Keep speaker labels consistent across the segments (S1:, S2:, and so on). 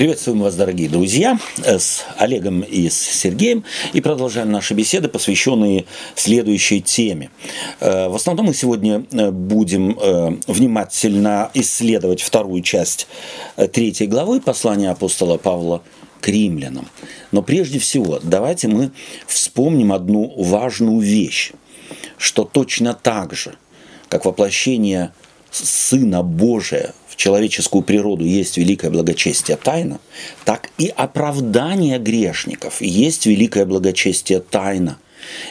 S1: Приветствуем вас, дорогие друзья, с Олегом и с Сергеем. И продолжаем наши беседы, посвященные следующей теме. Э, в основном мы сегодня э, будем э, внимательно исследовать вторую часть третьей главы послания апостола Павла к римлянам. Но прежде всего, давайте мы вспомним одну важную вещь, что точно так же, как воплощение Сына Божия в человеческую природу есть великое благочестие тайна, так и оправдание грешников есть великое благочестие тайна.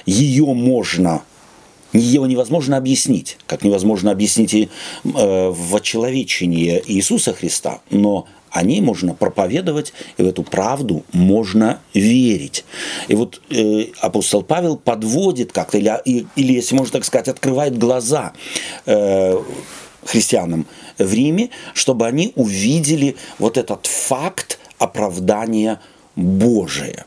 S1: Ее можно его невозможно объяснить, как невозможно объяснить и э, в очеловечении Иисуса Христа, но о ней можно проповедовать, и в эту правду можно верить. И вот э, апостол Павел подводит как-то, или, или, если можно так сказать, открывает глаза э, христианам в Риме, чтобы они увидели вот этот факт оправдания Божия.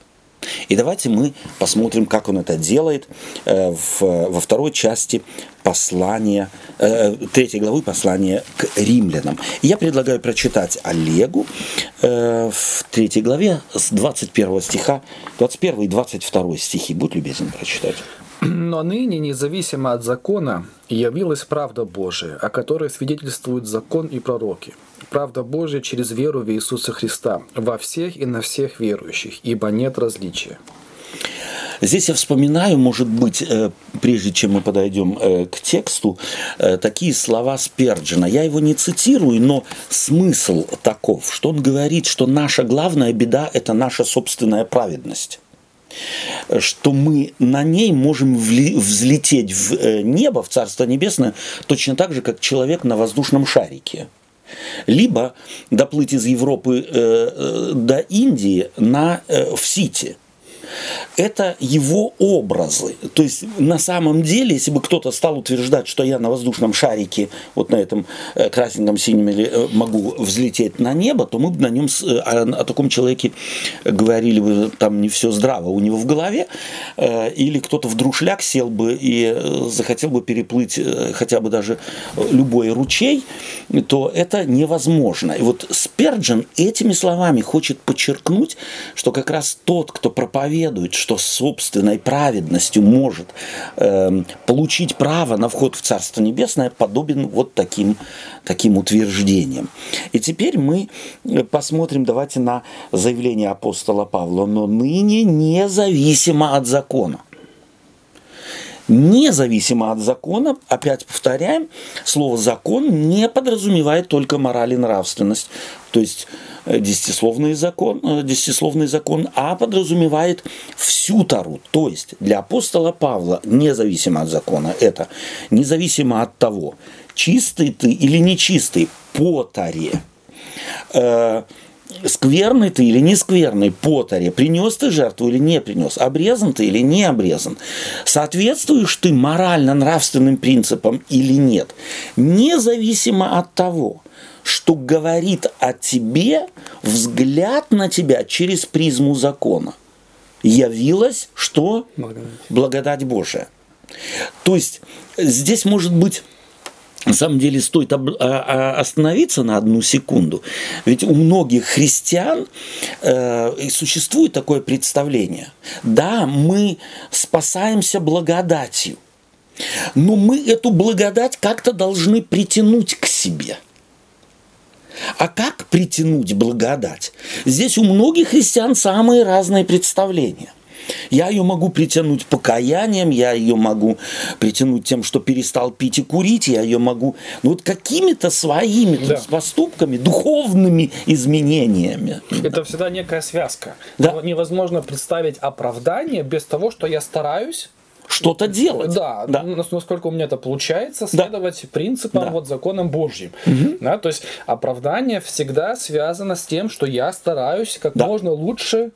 S1: И давайте мы посмотрим, как он это делает э, в, во второй части послания, э, третьей главы послания к римлянам. я предлагаю прочитать Олегу э, в третьей главе с 21 стиха, 21 и 22 стихи. Будь любезен прочитать.
S2: Но ныне, независимо от закона, явилась правда Божия, о которой свидетельствуют закон и пророки. Правда Божия через веру в Иисуса Христа во всех и на всех верующих, ибо нет различия.
S1: Здесь я вспоминаю, может быть, э, прежде чем мы подойдем э, к тексту, э, такие слова Сперджина. Я его не цитирую, но смысл таков, что он говорит, что наша главная беда – это наша собственная праведность что мы на ней можем взлететь в э, небо, в Царство Небесное, точно так же, как человек на воздушном шарике. Либо доплыть из Европы э, э, до Индии на, в Сити – это его образы. То есть на самом деле, если бы кто-то стал утверждать, что я на воздушном шарике, вот на этом э, красненьком синем или э, могу взлететь на небо, то мы бы на нем э, о, о таком человеке говорили бы, там не все здраво у него в голове, или кто-то в друшляк сел бы и захотел бы переплыть хотя бы даже любой ручей, то это невозможно. И вот Сперджин этими словами хочет подчеркнуть, что как раз тот, кто проповедует проповедует, что собственной праведностью может э, получить право на вход в Царство Небесное, подобен вот таким, таким утверждениям. И теперь мы э, посмотрим, давайте на заявление апостола Павла, но ныне независимо от закона независимо от закона, опять повторяем, слово «закон» не подразумевает только мораль и нравственность, то есть э, десятисловный закон, э, десятисловный закон, а подразумевает всю Тару. То есть для апостола Павла, независимо от закона, это независимо от того, чистый ты или нечистый по Таре, э, скверный ты или не скверный по таре, принес ты жертву или не принес, обрезан ты или не обрезан, соответствуешь ты морально-нравственным принципам или нет, независимо от того, что говорит о тебе взгляд на тебя через призму закона. Явилась что? Благодать, Благодать Божия. То есть здесь может быть на самом деле стоит а, а, остановиться на одну секунду. Ведь у многих христиан э, существует такое представление. Да, мы спасаемся благодатью, но мы эту благодать как-то должны притянуть к себе. А как притянуть благодать? Здесь у многих христиан самые разные представления – я ее могу притянуть покаянием, я ее могу притянуть тем, что перестал пить и курить, я ее могу, ну вот какими-то своими да. поступками, духовными изменениями.
S2: Это всегда некая связка. Да. Невозможно представить оправдание без того, что я стараюсь
S1: что-то делать.
S2: Да, да. насколько у меня это получается, следовать да. принципам, да. вот законам Божьим. Угу. Да, то есть оправдание всегда связано с тем, что я стараюсь как да. можно лучше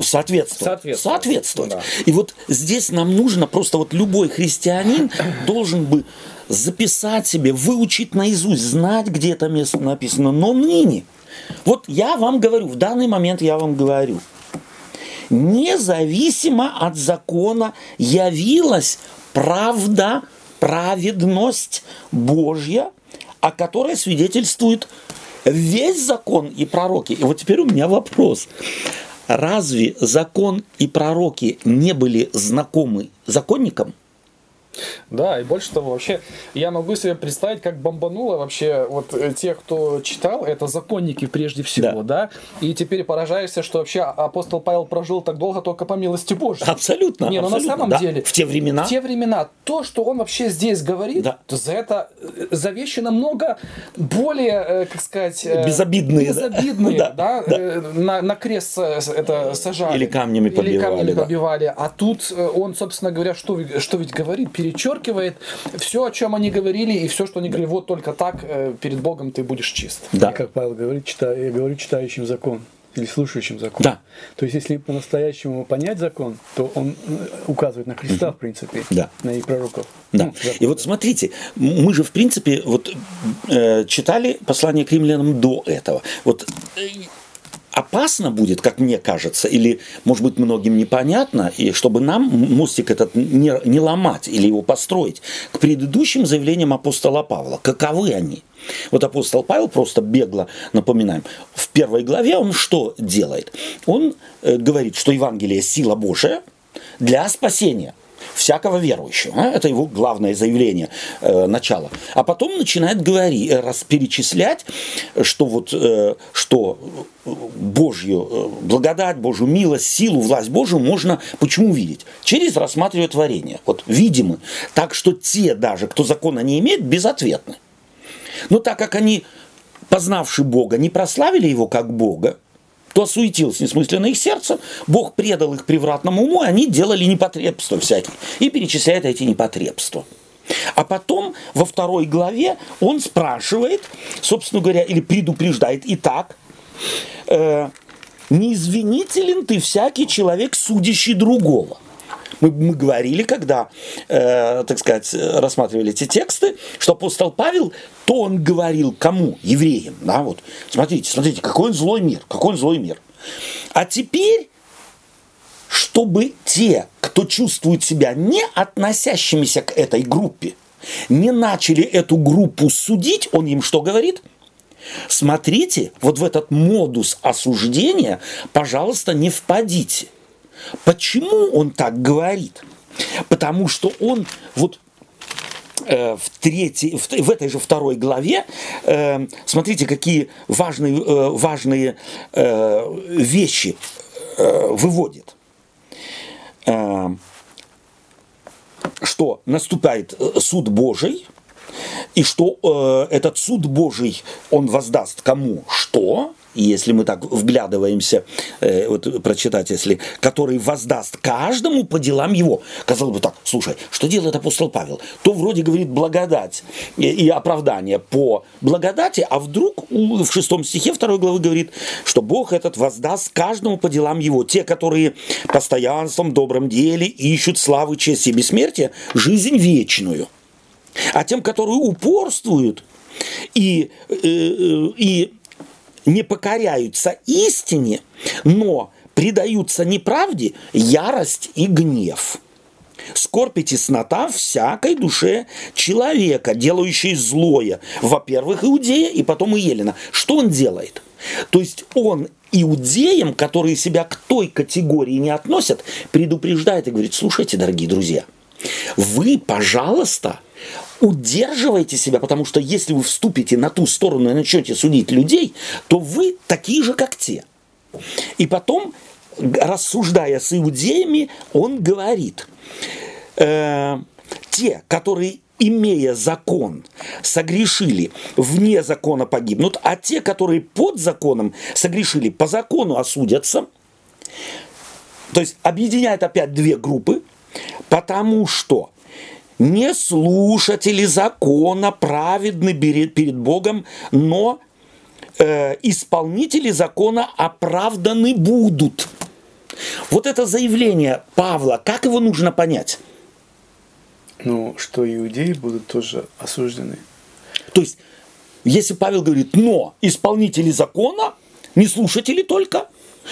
S1: соответствовать. Соответствовать. соответствовать. Да. И вот здесь нам нужно просто вот любой христианин должен бы записать себе, выучить наизусть, знать, где это место написано. Но ныне, вот я вам говорю, в данный момент я вам говорю, независимо от закона явилась правда, праведность Божья, о которой свидетельствует весь закон и пророки. И вот теперь у меня вопрос. Разве закон и пророки не были знакомы законникам?
S2: Да, и больше того, вообще, я могу себе представить, как бомбануло вообще вот э, тех, кто читал, это законники прежде всего, да, да? и теперь поражаешься, что вообще апостол Павел прожил так долго только по милости Божьей.
S1: Абсолютно.
S2: Не,
S1: но
S2: ну на самом
S1: да.
S2: деле...
S1: В те времена.
S2: В те времена то, что он вообще здесь говорит,
S1: да.
S2: то за это э, за вещи намного более, э, как сказать...
S1: Безобидные.
S2: Безобидные,
S1: да,
S2: да, да. На, на крест это сажали.
S1: Или камнями побивали. Или камнями
S2: да. побивали. А тут он, собственно говоря, что, что ведь говорит? Перечеркивает все, о чем они говорили, и все, что они говорили, вот только так э, перед Богом ты будешь чист.
S3: Да. И как Павел говорит, читай, я говорю читающим закон или слушающим закон.
S1: Да.
S3: То есть, если по-настоящему понять закон, то он э, указывает на Христа, в принципе,
S1: да.
S3: на и пророков.
S1: Да. Ну, и вот смотрите, мы же, в принципе, вот э, читали послание к римлянам до этого. Вот э, опасно будет, как мне кажется, или, может быть, многим непонятно, и чтобы нам мостик этот не, не ломать или его построить, к предыдущим заявлениям апостола Павла. Каковы они? Вот апостол Павел, просто бегло напоминаем, в первой главе он что делает? Он э, говорит, что Евангелие – сила Божия для спасения – всякого верующего. Это его главное заявление, э, начало. А потом начинает говорить, э, раз перечислять, что вот, э, что Божью э, благодать, Божью милость, силу, власть Божию можно почему видеть? Через рассматривание творения. Вот видимы. Так что те даже, кто закона не имеет, безответны. Но так как они, познавши Бога, не прославили Его как Бога, то суетилось несмысленно их сердце, Бог предал их превратному уму, и они делали непотребства всякие. И перечисляет эти непотребства. А потом во второй главе он спрашивает, собственно говоря, или предупреждает, итак, э, не извинителен ты всякий человек, судящий другого. Мы, мы говорили, когда, э, так сказать, рассматривали эти тексты, что апостол Павел, то он говорил кому? Евреям. Да, вот. Смотрите, смотрите, какой он злой мир, какой он злой мир. А теперь, чтобы те, кто чувствует себя не относящимися к этой группе, не начали эту группу судить, он им что говорит? Смотрите, вот в этот модус осуждения, пожалуйста, не впадите. Почему он так говорит? Потому что он вот э, в, третьей, в, в этой же второй главе, э, смотрите, какие важные, э, важные э, вещи э, выводит. Э, что наступает э, суд Божий, и что э, этот суд Божий, он воздаст кому что, и если мы так вглядываемся, э, вот прочитать, если, который воздаст каждому по делам его. Казалось бы так, слушай, что делает апостол Павел? То вроде говорит благодать и, и оправдание по благодати, а вдруг в шестом стихе второй главы говорит, что Бог этот воздаст каждому по делам его. Те, которые постоянством, добром деле ищут славы, честь и бессмертия, жизнь вечную. А тем, которые упорствуют и, и, э, э, и не покоряются истине, но предаются неправде, ярость и гнев. Скорбь и теснота всякой душе человека, делающей злое. Во-первых, Иудея и потом и Елена. Что он делает? То есть он иудеям, которые себя к той категории не относят, предупреждает и говорит, слушайте, дорогие друзья, вы, пожалуйста, удерживайте себя, потому что если вы вступите на ту сторону и начнете судить людей, то вы такие же, как те. И потом, рассуждая с иудеями, он говорит, э, те, которые имея закон, согрешили, вне закона погибнут, а те, которые под законом согрешили, по закону осудятся. То есть объединяет опять две группы, потому что не слушатели закона праведны перед Богом, но э, исполнители закона оправданы будут. Вот это заявление Павла, как его нужно понять?
S3: Ну, что иудеи будут тоже осуждены.
S1: То есть, если Павел говорит, но исполнители закона, не слушатели только,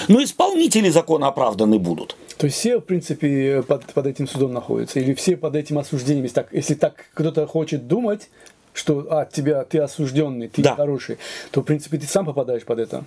S1: но исполнители закона оправданы будут –
S3: то есть все, в принципе, под, под этим судом находятся? Или все под этим осуждением? Если так, если так кто-то хочет думать, что от тебя ты осужденный, ты
S1: Да.
S3: хороший, то, в принципе, ты сам попадаешь под это.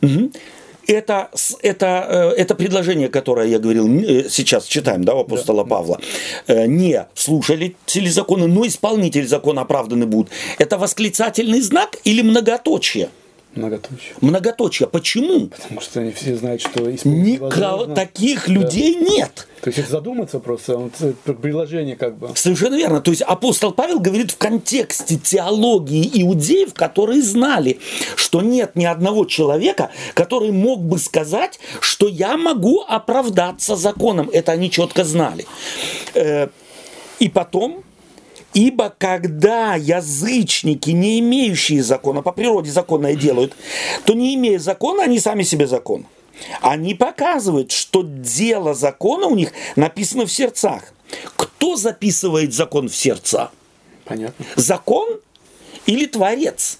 S1: Это, с- это, э, это предложение, которое я говорил, э, сейчас читаем, да, у апостола Павла. Э, Не слушатели закона, но исполнители закона оправданы будут. Это восклицательный знак или многоточие?
S3: Многоточие.
S1: Многоточие. Почему?
S3: Потому что они все знают, что
S1: Никого таких людей нет.
S3: То есть это задуматься просто, вот, э, приложение как бы.
S1: Совершенно верно. То есть апостол Павел говорит в контексте теологии иудеев, которые знали, что нет ни одного человека, который мог бы сказать, что я могу оправдаться законом. Это они четко знали. Э, И потом, ибо когда язычники, не имеющие закона, по природе законное делают, то не имея закона, они сами себе закон. Они показывают, что дело закона у них написано в сердцах. Кто записывает закон в сердца?
S3: Понятно.
S1: Закон или творец?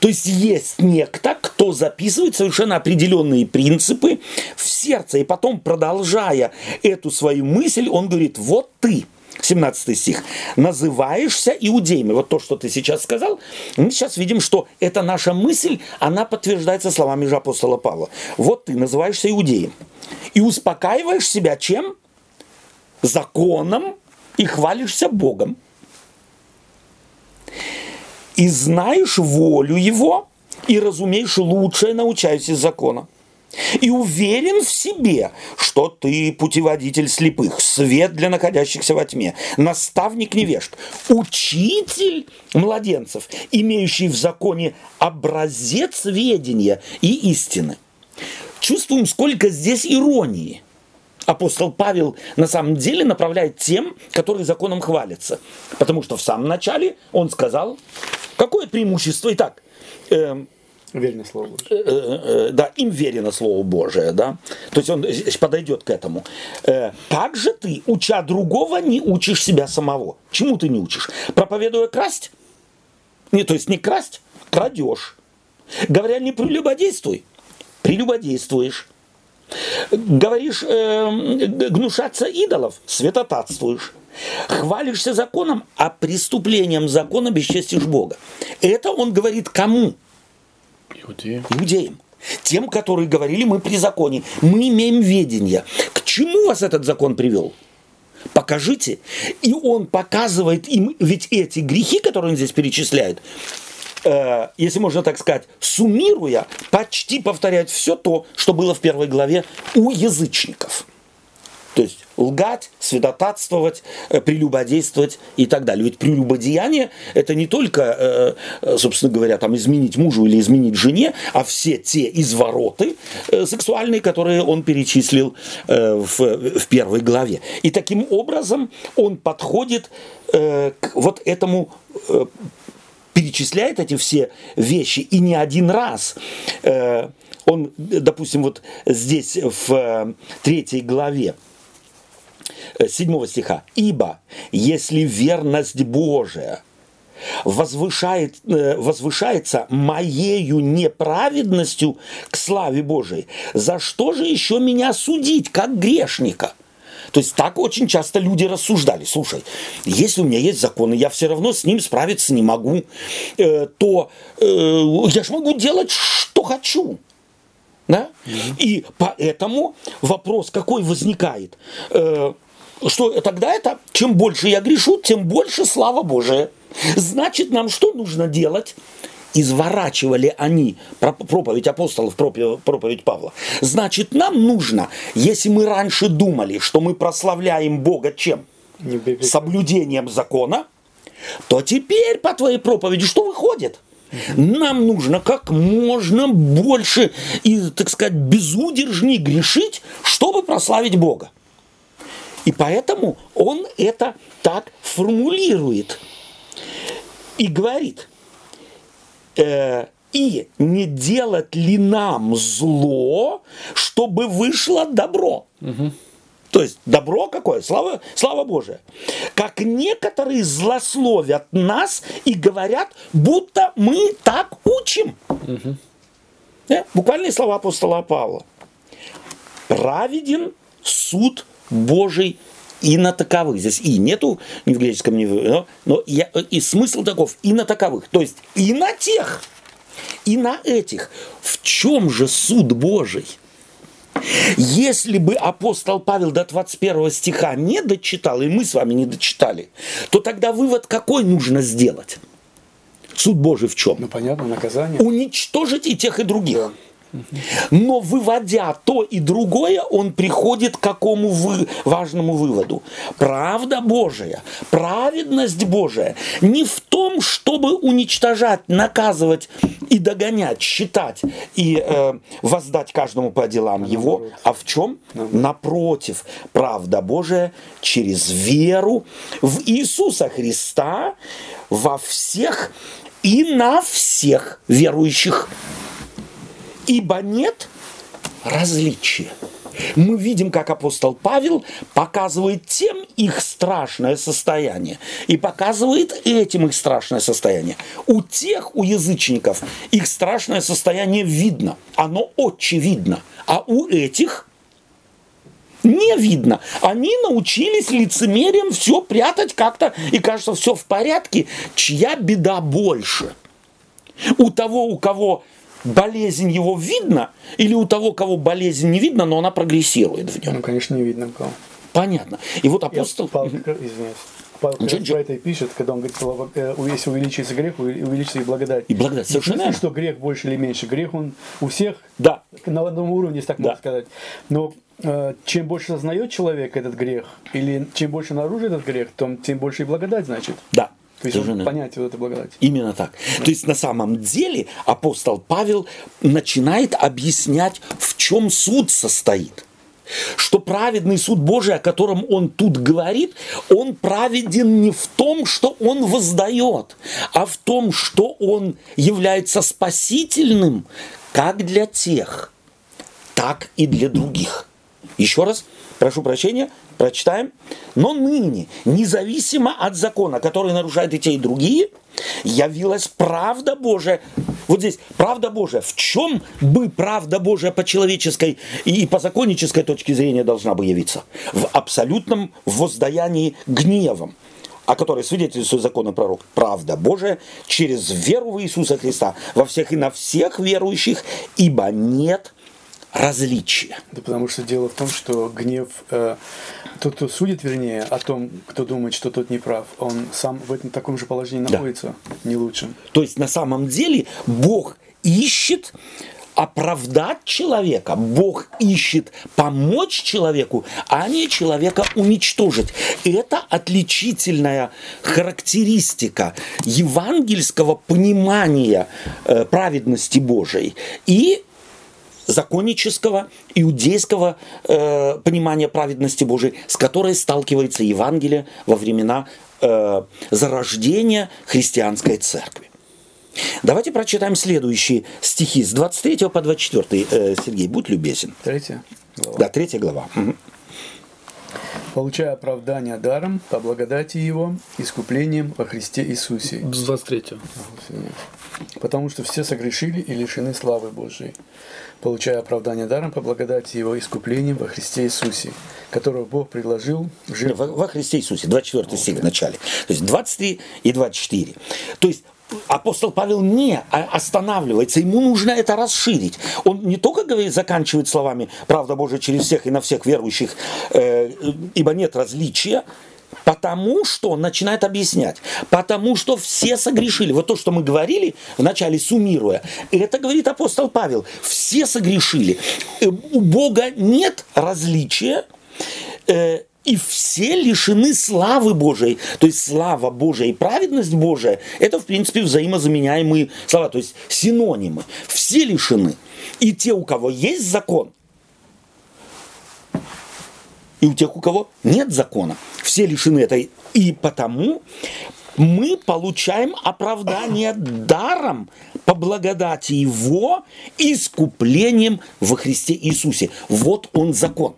S1: То есть есть некто, кто записывает совершенно определенные принципы в сердце, и потом, продолжая эту свою мысль, он говорит, вот ты, 17 стих, называешься иудеями. Вот то, что ты сейчас сказал, мы сейчас видим, что эта наша мысль, она подтверждается словами же апостола Павла. Вот ты называешься иудеем. И успокаиваешь себя чем? Законом и хвалишься Богом и знаешь волю его, и разумеешь лучшее, научаясь из закона. И уверен в себе, что ты путеводитель слепых, свет для находящихся во тьме, наставник невежд, учитель младенцев, имеющий в законе образец ведения и истины. Чувствуем, сколько здесь иронии. Апостол Павел на самом деле направляет тем, которые законом хвалятся. Потому что в самом начале он сказал, какое преимущество. Итак, эм,
S3: Верное слово. Божье.
S1: э, э, да, им верено Слово Божие, да. То есть он подойдет к этому. Э, как же ты, уча другого, не учишь себя самого? Чему ты не учишь? Проповедуя красть? Не, то есть не красть, крадешь. Говоря, не прелюбодействуй, прелюбодействуешь. Говоришь, э, гнушаться идолов, святотатствуешь. Хвалишься законом, а преступлением закона бесчестишь Бога. Это он говорит кому?
S2: Иудеи.
S1: иудеям. Тем, которые говорили, мы при законе, мы имеем ведение. К чему вас этот закон привел? Покажите. И он показывает им, ведь эти грехи, которые он здесь перечисляет, э, если можно так сказать, суммируя, почти повторяет все то, что было в первой главе у язычников. То есть лгать, святотатствовать, э, прелюбодействовать и так далее. Ведь прелюбодеяние – это не только, э, э, собственно говоря, там, изменить мужу или изменить жене, а все те извороты сексуальные, которые он перечислил в, в первой главе. И таким образом он подходит к вот этому перечисляет эти все вещи и не один раз. Он, допустим, вот здесь в третьей главе э, седьмого стиха. «Ибо если верность Божия возвышает, э, возвышается моею неправедностью к славе Божией, за что же еще меня судить, как грешника?» То есть так очень часто люди рассуждали. Слушай, если у меня есть закон, и я все равно с ним справиться не могу, э, то э, я же могу делать, что хочу. Да? И поэтому вопрос какой возникает? Э, что тогда это, чем больше я грешу, тем больше слава Божия. Значит, нам что нужно делать? изворачивали они про- проповедь апостолов, проповедь Павла. Значит, нам нужно, если мы раньше думали, что мы прославляем Бога чем? Соблюдением закона, то теперь по твоей проповеди что выходит? Нам нужно как можно больше и, так сказать, безудержней грешить, чтобы прославить Бога. И поэтому он это так формулирует и говорит, э, и не делать ли нам зло, чтобы вышло добро. То есть добро какое? Слава, слава Божия. Как некоторые злословят нас и говорят, будто мы так учим. Э, Буквальные слова апостола Павла. Праведен суд Божий и на таковых. Здесь и нету ни в греческом, ни в... Но, но я, и смысл таков, и на таковых. То есть и на тех, и на этих. В чем же суд Божий? Если бы апостол Павел до 21 стиха не дочитал, и мы с вами не дочитали, то тогда вывод какой нужно сделать? Суд Божий в чем?
S3: Ну, понятно, наказание.
S1: Уничтожить и тех, и других. Но выводя то и другое, он приходит к какому вы, важному выводу. Правда Божия, праведность Божия не в том, чтобы уничтожать, наказывать и догонять, считать и э, воздать каждому по делам его, а в чем? Напротив, правда Божия через веру в Иисуса Христа во всех и на всех верующих ибо нет различия. Мы видим, как апостол Павел показывает тем их страшное состояние и показывает этим их страшное состояние. У тех, у язычников, их страшное состояние видно, оно очевидно, а у этих не видно. Они научились лицемерием все прятать как-то, и кажется, все в порядке. Чья беда больше? У того, у кого болезнь его видно, или у того, кого болезнь не видно, но она прогрессирует в нем?
S3: Ну, конечно, не видно кого.
S1: Понятно. И вот апостол...
S3: Павел, извиняюсь. Павел раз про это и пишет, когда он говорит, э, если увеличится грех, увеличится и благодать.
S1: И благодать, совершенно
S3: Не что грех больше или меньше. Грех, он у всех
S1: да.
S3: на одном уровне, если так
S1: да.
S3: можно сказать. Но э, чем больше сознает человек этот грех, или чем больше наружу этот грех, то тем больше и благодать, значит.
S1: Да.
S3: То есть Совершенно. понятие вот этой благодати.
S1: Именно так. Да. То есть на самом деле апостол Павел начинает объяснять, в чем суд состоит. Что праведный суд Божий, о котором он тут говорит, он праведен не в том, что он воздает, а в том, что он является спасительным как для тех, так и для других. Еще раз, прошу прощения, Прочитаем. Но ныне, независимо от закона, который нарушает и те, и другие, явилась правда Божия. Вот здесь правда Божия. В чем бы правда Божия по человеческой и по законнической точке зрения должна бы явиться? В абсолютном воздаянии гневом о которой свидетельствует закон и пророк, правда Божия через веру в Иисуса Христа во всех и на всех верующих, ибо нет различия.
S3: Да потому что дело в том, что гнев, э, тот, кто судит, вернее, о том, кто думает, что тот не прав, он сам в этом таком же положении находится, да. не лучшем.
S1: То есть на самом деле Бог ищет оправдать человека. Бог ищет помочь человеку, а не человека уничтожить. Это отличительная характеристика евангельского понимания э, праведности Божией и законнического, иудейского э, понимания праведности Божией, с которой сталкивается Евангелие во времена э, зарождения христианской церкви. Давайте прочитаем следующие стихи с 23 по 24. Э, Сергей, будь любезен.
S3: Третья
S1: глава. Да, третья глава. Угу.
S3: Получая оправдание даром по благодати Его, искуплением во Христе Иисусе.
S2: С 23.
S3: Потому что все согрешили и лишены славы Божией получая оправдание даром по благодати Его искуплением во Христе Иисусе, которого Бог предложил
S1: жертву. Во, во Христе Иисусе, 24 стих в начале. То есть 23 и 24. То есть апостол Павел не останавливается, ему нужно это расширить. Он не только говорит, заканчивает словами «правда Божия через всех и на всех верующих, э, ибо нет различия», Потому что он начинает объяснять. Потому что все согрешили. Вот то, что мы говорили, вначале суммируя, это говорит апостол Павел. Все согрешили. Э, у Бога нет различия. Э, и все лишены славы Божией. То есть слава Божия и праведность Божия – это, в принципе, взаимозаменяемые слова, то есть синонимы. Все лишены. И те, у кого есть закон – и у тех, у кого нет закона. Все лишены этой. И потому мы получаем оправдание даром по благодати Его искуплением во Христе Иисусе. Вот он закон.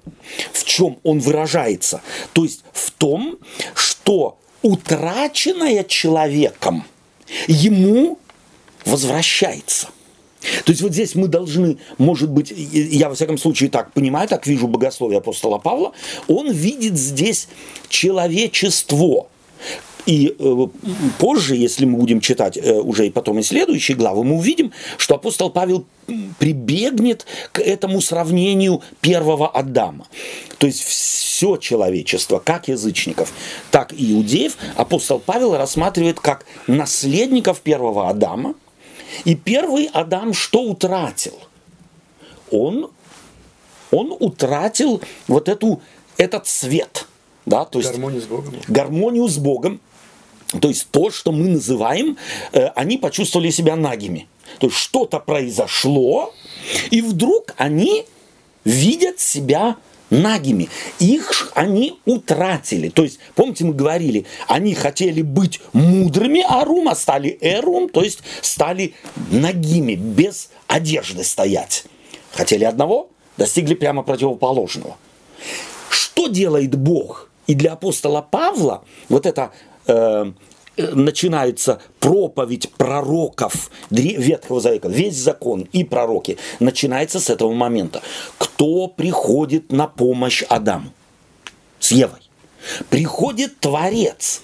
S1: В чем он выражается? То есть в том, что утраченное человеком ему возвращается. То есть вот здесь мы должны, может быть, я во всяком случае так понимаю, так вижу богословие апостола Павла, он видит здесь человечество. И э, позже, если мы будем читать э, уже и потом и следующие главы, мы увидим, что апостол Павел прибегнет к этому сравнению первого Адама. То есть все человечество, как язычников, так и иудеев, апостол Павел рассматривает как наследников первого Адама – и первый Адам что утратил? Он, он утратил вот эту, этот свет. Да, то есть
S3: гармонию с Богом.
S1: Гармонию с Богом. То есть то, что мы называем, э, они почувствовали себя нагими. То есть что-то произошло, и вдруг они видят себя нагими. Их они утратили. То есть, помните, мы говорили, они хотели быть мудрыми а стали эрум, то есть стали нагими, без одежды стоять. Хотели одного, достигли прямо противоположного. Что делает Бог? И для апостола Павла вот это э, начинается проповедь пророков Ветхого Завета, весь закон и пророки, начинается с этого момента. Кто приходит на помощь Адаму? С Евой. Приходит Творец,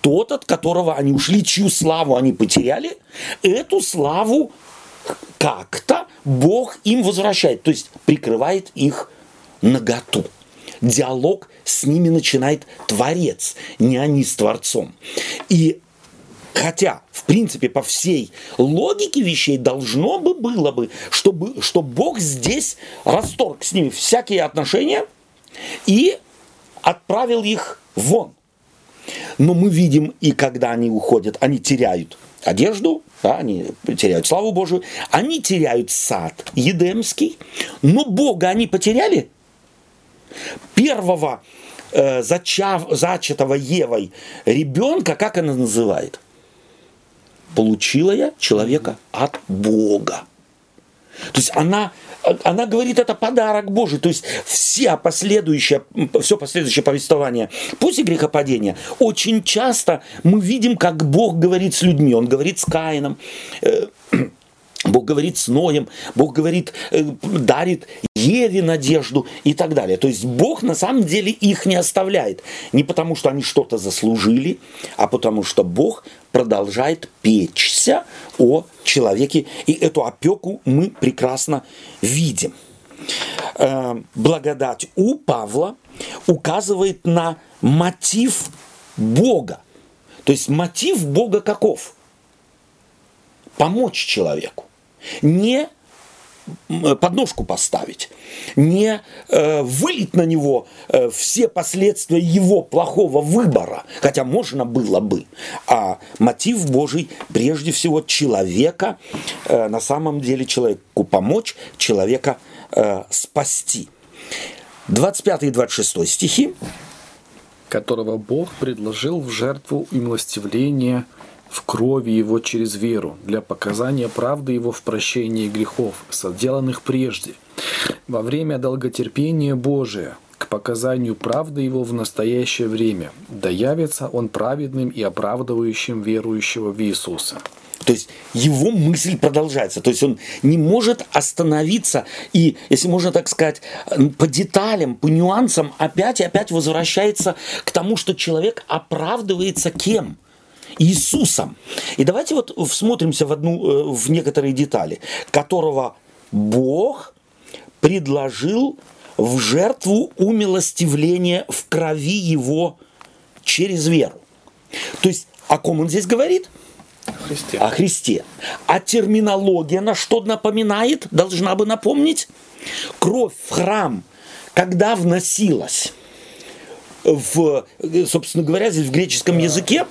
S1: тот, от которого они ушли, чью славу они потеряли, эту славу как-то Бог им возвращает, то есть прикрывает их наготу. Диалог с ними начинает Творец, не они с Творцом. И Хотя, в принципе, по всей логике вещей должно бы было бы, чтобы, что Бог здесь расторг с ними всякие отношения и отправил их вон. Но мы видим, и когда они уходят, они теряют одежду, да, они теряют славу Божию, они теряют сад Едемский, но Бога они потеряли. Первого э, зачав, зачатого Евой ребенка, как она называет? Получила я человека от Бога. То есть она, она говорит, это подарок Божий. То есть все последующее, все последующее повествование после грехопадения очень часто мы видим, как Бог говорит с людьми. Он говорит с Каином, э, Бог говорит с Ноем, Бог говорит, э, дарит Еве надежду и так далее. То есть Бог на самом деле их не оставляет. Не потому, что они что-то заслужили, а потому, что Бог продолжает печься о человеке. И эту опеку мы прекрасно видим. Э, благодать у Павла указывает на мотив Бога. То есть мотив Бога каков? Помочь человеку не подножку поставить, не э, вылить на него э, все последствия его плохого выбора, хотя можно было бы, а мотив Божий прежде всего человека, э, на самом деле человеку помочь, человека э, спасти. 25 и 26 стихи.
S2: Которого Бог предложил в жертву и милостивление – в крови Его через веру, для показания правды Его в прощении грехов, соделанных прежде, во время долготерпения Божия, к показанию правды Его в настоящее время, да явится Он праведным и оправдывающим верующего в Иисуса.
S1: То есть его мысль продолжается. То есть он не может остановиться и, если можно так сказать, по деталям, по нюансам опять и опять возвращается к тому, что человек оправдывается кем – Иисусом. И давайте вот всмотримся в, одну, э, в некоторые детали, которого Бог предложил в жертву умилостивления в крови Его через веру. То есть о ком он здесь говорит?
S2: Христе.
S1: О Христе. А терминология на что напоминает, должна бы напомнить? Кровь в храм, когда вносилась, в, собственно говоря, здесь в греческом языке,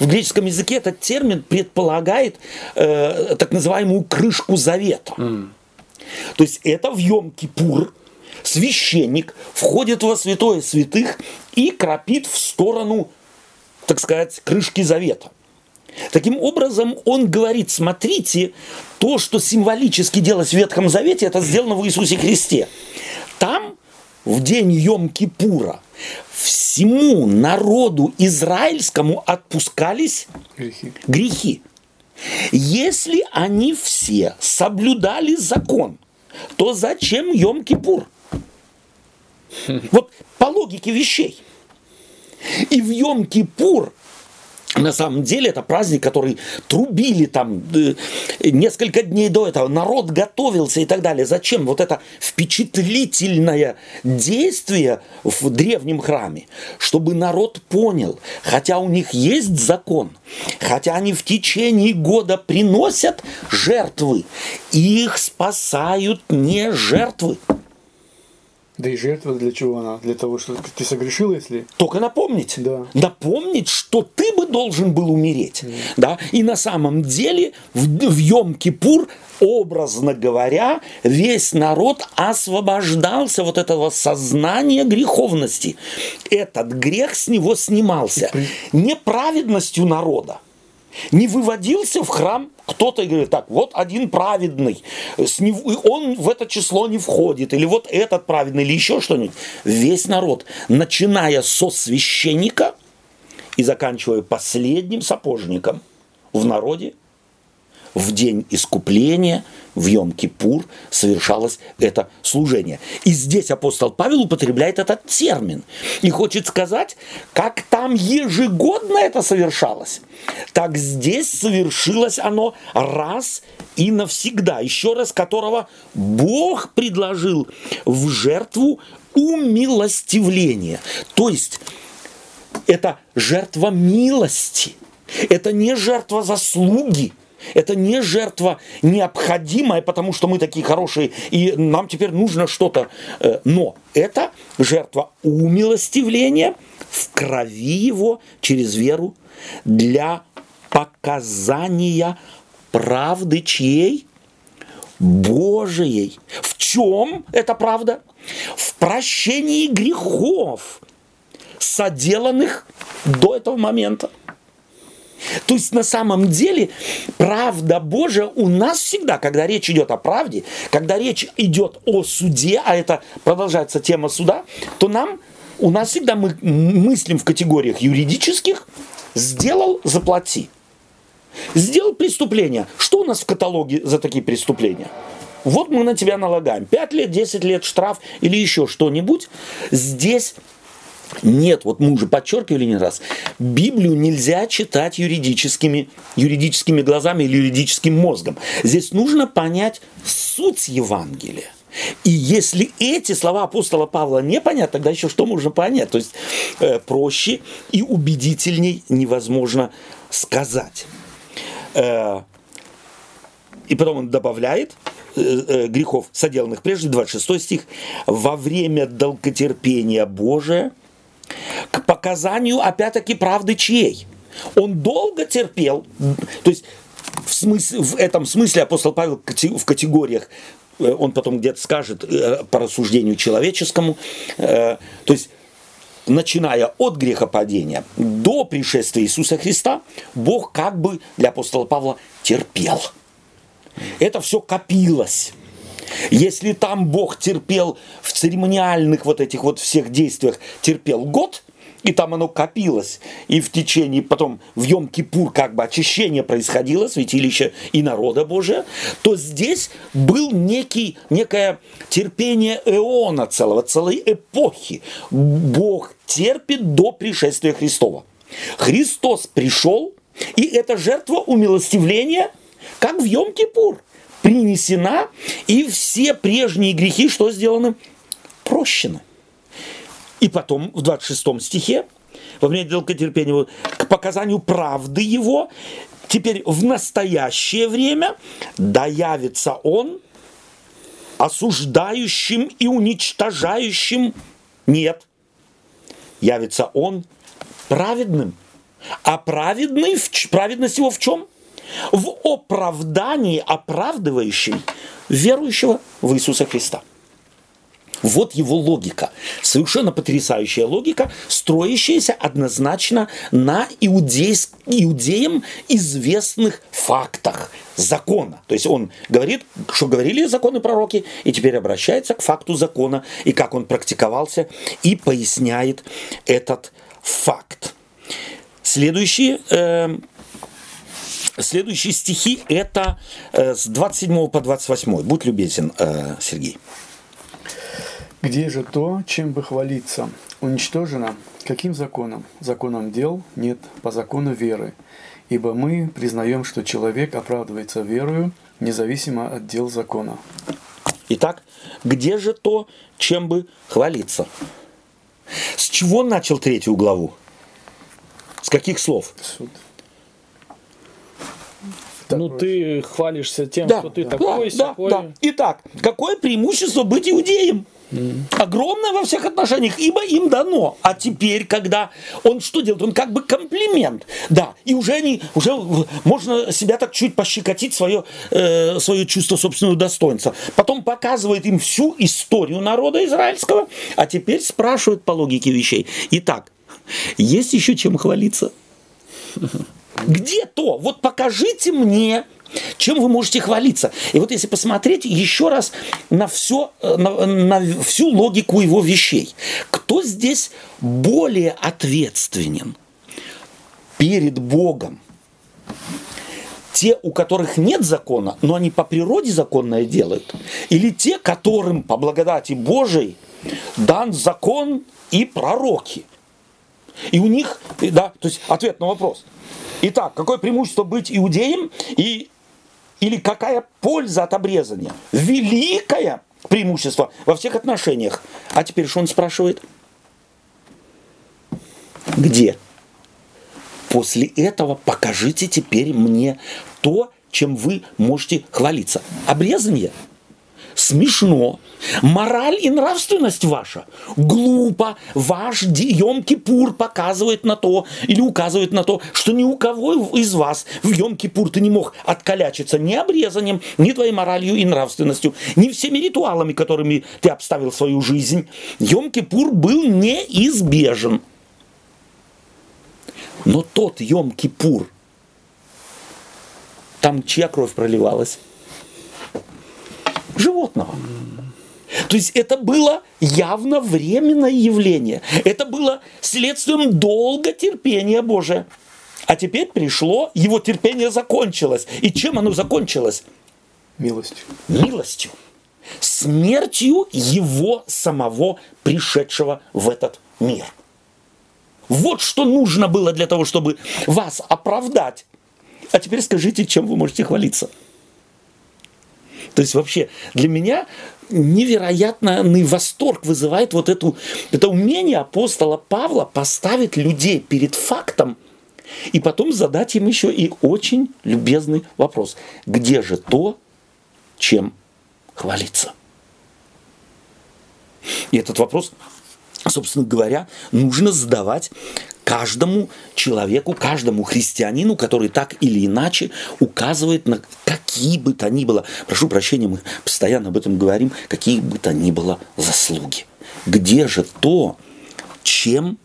S1: в греческом языке этот термин предполагает э, так называемую крышку завета. Mm. То есть это в Йом-Кипур священник входит во святое святых и крапит в сторону, так сказать, крышки завета. Таким образом, он говорит, смотрите, то, что символически делалось в Ветхом Завете, это сделано в Иисусе Христе. Там, в день Йом-Кипура, всему народу израильскому отпускались грехи. грехи. Если они все соблюдали закон, то зачем Йом-Кипур? Вот по логике вещей. И в Йом-Кипур на самом деле это праздник, который трубили там э, несколько дней до этого, народ готовился и так далее. Зачем вот это впечатлительное действие в древнем храме? Чтобы народ понял, хотя у них есть закон, хотя они в течение года приносят жертвы, их спасают не жертвы.
S3: Да и жертва для чего она? Для того, что ты согрешил, если...
S1: Только напомнить.
S3: Да.
S1: Напомнить, что ты бы должен был умереть. Mm. Да? И на самом деле в, в Йом-Кипур, образно говоря, весь народ освобождался вот этого сознания греховности. Этот грех с него снимался. Неправедностью народа не выводился в храм кто-то говорит, так, вот один праведный, с него, он в это число не входит, или вот этот праведный, или еще что-нибудь. Весь народ, начиная со священника и заканчивая последним сапожником в народе, в день искупления, в Йом-Кипур совершалось это служение. И здесь апостол Павел употребляет этот термин. И хочет сказать, как там ежегодно это совершалось, так здесь совершилось оно раз и навсегда. Еще раз, которого Бог предложил в жертву умилостивления. То есть это жертва милости. Это не жертва заслуги. Это не жертва необходимая, потому что мы такие хорошие, и нам теперь нужно что-то. Э, но это жертва умилостивления в крови его через веру для показания правды чьей? Божией. В чем эта правда? В прощении грехов, соделанных до этого момента. То есть на самом деле правда Божия у нас всегда, когда речь идет о правде, когда речь идет о суде, а это продолжается тема суда, то нам, у нас всегда мы мыслим в категориях юридических, сделал, заплати. Сделал преступление. Что у нас в каталоге за такие преступления? Вот мы на тебя налагаем. 5 лет, 10 лет штраф или еще что-нибудь. Здесь нет, вот мы уже подчеркивали не раз, Библию нельзя читать юридическими, юридическими глазами или юридическим мозгом. Здесь нужно понять суть Евангелия. И если эти слова апостола Павла не понять, тогда еще что можно понять? То есть э, проще и убедительней невозможно сказать. Э, и потом он добавляет э, э, грехов, соделанных прежде, 26 стих, во время долготерпения Божия – к показанию, опять-таки, правды чьей. Он долго терпел, то есть в, смысле, в этом смысле апостол Павел в категориях, э, он потом где-то скажет э, по рассуждению человеческому, э, то есть начиная от грехопадения до пришествия Иисуса Христа, Бог как бы для апостола Павла терпел. Это все копилось. Если там Бог терпел в церемониальных вот этих вот всех действиях, терпел год, и там оно копилось, и в течение, потом в Йом-Кипур как бы очищение происходило, святилище и народа Божия, то здесь был некий, некое терпение эона целого, целой эпохи. Бог терпит до пришествия Христова. Христос пришел, и эта жертва умилостивления, как в Йом-Кипур – принесена, и все прежние грехи что сделаны? Прощены. И потом в 26 стихе, во время долготерпения, к показанию правды его, теперь в настоящее время да явится он осуждающим и уничтожающим. Нет. Явится он праведным. А праведный, праведность его в чем? В оправдании, оправдывающей верующего в Иисуса Христа. Вот его логика. Совершенно потрясающая логика, строящаяся однозначно на иудейск, иудеям известных фактах закона. То есть он говорит, что говорили законы пророки, и теперь обращается к факту закона, и как он практиковался, и поясняет этот факт. Следующий э, Следующие стихи это э, с 27 по 28. Будь любезен, э, Сергей.
S3: Где же то, чем бы хвалиться? Уничтожено каким законом? Законом дел? Нет, по закону веры. Ибо мы признаем, что человек оправдывается верою, независимо от дел закона.
S1: Итак, где же то, чем бы хвалиться? С чего начал третью главу? С каких слов?
S3: Суд.
S2: Ну, ты хвалишься тем,
S1: Да,
S2: что ты
S1: да,
S2: такой,
S1: да,
S2: сякой.
S1: да. Итак, какое преимущество быть иудеем? Огромное во всех отношениях, ибо им дано. А теперь, когда он что делает? Он как бы комплимент. Да, и уже они, уже можно себя так чуть пощекотить свое, э, свое чувство собственного достоинства. Потом показывает им всю историю народа израильского, а теперь спрашивает по логике вещей. Итак, есть еще чем хвалиться? Где то? Вот покажите мне, чем вы можете хвалиться. И вот если посмотреть еще раз на, все, на, на всю логику его вещей, кто здесь более ответственен перед Богом? Те, у которых нет закона, но они по природе законное делают, или те, которым по благодати Божией дан закон и пророки. И у них, да, то есть ответ на вопрос. Итак, какое преимущество быть иудеем и, или какая польза от обрезания? Великое преимущество во всех отношениях. А теперь что он спрашивает? Где? После этого покажите теперь мне то, чем вы можете хвалиться. Обрезание – смешно. Мораль и нравственность ваша глупо. Ваш Йом-Кипур показывает на то или указывает на то, что ни у кого из вас в Йом-Кипур ты не мог откалячиться ни обрезанием, ни твоей моралью и нравственностью, ни всеми ритуалами, которыми ты обставил свою жизнь. Йом-Кипур был неизбежен. Но тот Йом-Кипур, там чья кровь проливалась? Животного. То есть это было явно временное явление. Это было следствием долготерпения Божия. А теперь пришло, его терпение закончилось. И чем оно закончилось?
S3: Милостью.
S1: Милостью. Смертью его самого, пришедшего в этот мир. Вот что нужно было для того, чтобы вас оправдать. А теперь скажите, чем вы можете хвалиться. То есть вообще для меня невероятный восторг вызывает вот эту, это умение апостола Павла поставить людей перед фактом и потом задать им еще и очень любезный вопрос. Где же то, чем хвалиться? И этот вопрос, собственно говоря, нужно задавать каждому человеку, каждому христианину, который так или иначе указывает на какие бы то ни было, прошу прощения, мы постоянно об этом говорим, какие бы то ни было заслуги. Где же то, чем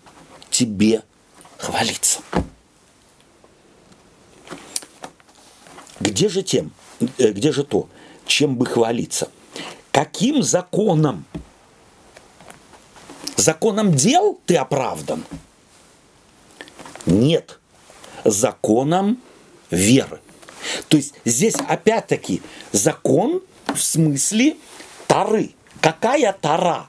S1: тебе хвалиться? Где же тем, э, где же то, чем бы хвалиться? Каким законом? Законом дел ты оправдан? Нет. Законом веры. То есть здесь опять-таки закон в смысле Тары. Какая Тара?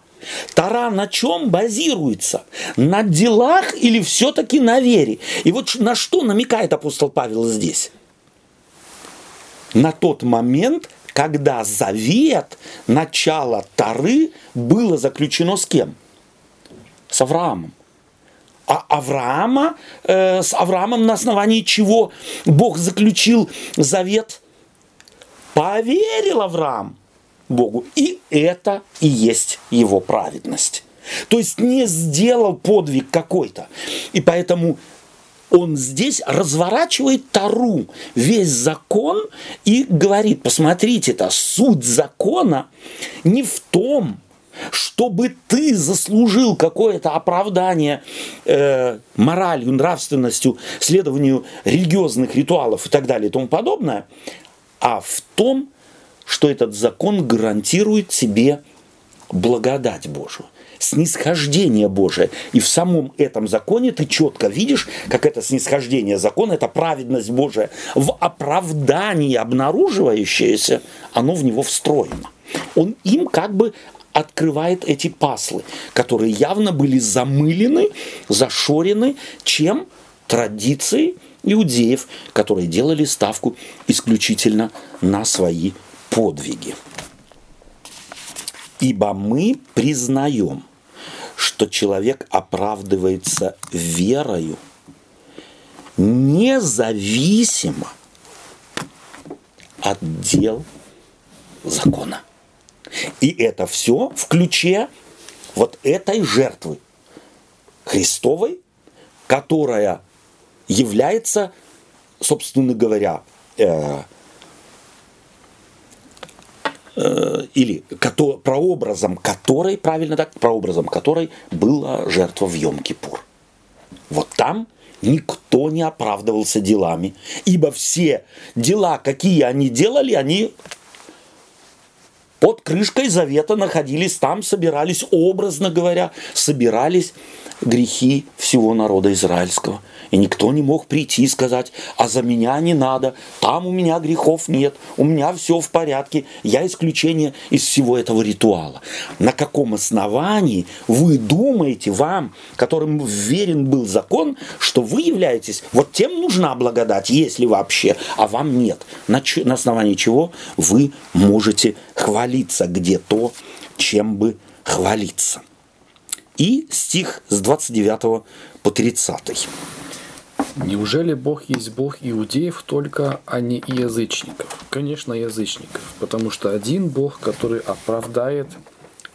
S1: Тара на чем базируется? На делах или все-таки на вере? И вот на что намекает апостол Павел здесь? На тот момент, когда завет, начало Тары было заключено с кем? С Авраамом. А Авраама, э, с Авраамом на основании чего Бог заключил завет? Поверил Авраам Богу. И это и есть его праведность. То есть не сделал подвиг какой-то. И поэтому он здесь разворачивает Тару, весь закон, и говорит, посмотрите, это суть закона не в том, чтобы ты заслужил какое-то оправдание э, моралью, нравственностью, следованию религиозных ритуалов и так далее и тому подобное, а в том, что этот закон гарантирует тебе благодать Божию. снисхождение Божие. И в самом этом законе ты четко видишь, как это снисхождение закона, это праведность Божия в оправдании обнаруживающееся, оно в него встроено. Он им как бы открывает эти паслы, которые явно были замылены, зашорены, чем традицией иудеев, которые делали ставку исключительно на свои подвиги. Ибо мы признаем, что человек оправдывается верою независимо от дел закона. И это все в ключе вот этой жертвы Христовой, которая является, собственно говоря, э, э, или кото, прообразом которой, правильно так, прообразом которой была жертва в Йом-Кипур. Вот там никто не оправдывался делами, ибо все дела, какие они делали, они под крышкой завета находились там, собирались, образно говоря, собирались грехи всего народа израильского. И никто не мог прийти и сказать, а за меня не надо, там у меня грехов нет, у меня все в порядке, я исключение из всего этого ритуала. На каком основании вы думаете, вам, которым верен был закон, что вы являетесь, вот тем нужна благодать, если вообще, а вам нет. На, на основании чего вы можете хвалиться, где то, чем бы хвалиться. И стих с 29 по 30.
S2: Неужели Бог есть Бог иудеев только, а не язычников? Конечно, язычников, потому что один Бог, который оправдает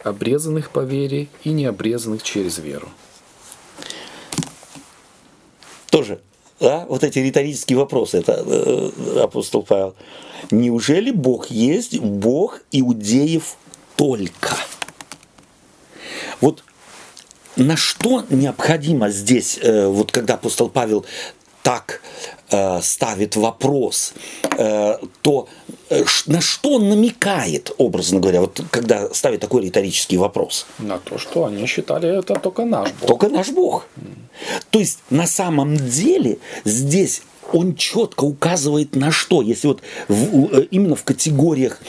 S2: обрезанных по вере и необрезанных через веру.
S1: Тоже, да, вот эти риторические вопросы, это э, апостол Павел. Неужели Бог есть Бог иудеев только? Вот на что необходимо здесь, э, вот когда апостол Павел так э, ставит вопрос, э, то на что он намекает, образно говоря, вот когда ставит такой риторический вопрос?
S2: На то, что они считали это только наш Бог.
S1: Только наш Бог. То есть на самом деле здесь он четко указывает на что, если вот в, именно в категориях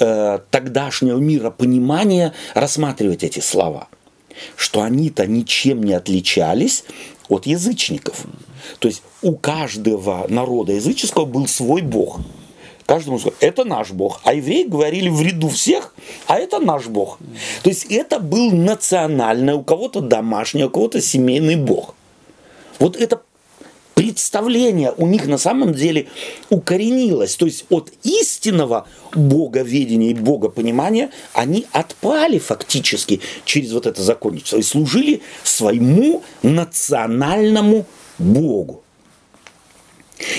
S1: э, тогдашнего мира понимания рассматривать эти слова – что они-то ничем не отличались от язычников. То есть у каждого народа языческого был свой бог. Каждому сказал, это наш бог. А евреи говорили в ряду всех, а это наш бог. То есть это был национальный, у кого-то домашний, у кого-то семейный бог. Вот это представление у них на самом деле укоренилось. То есть от истинного боговедения и богопонимания они отпали фактически через вот это законничество и служили своему национальному богу.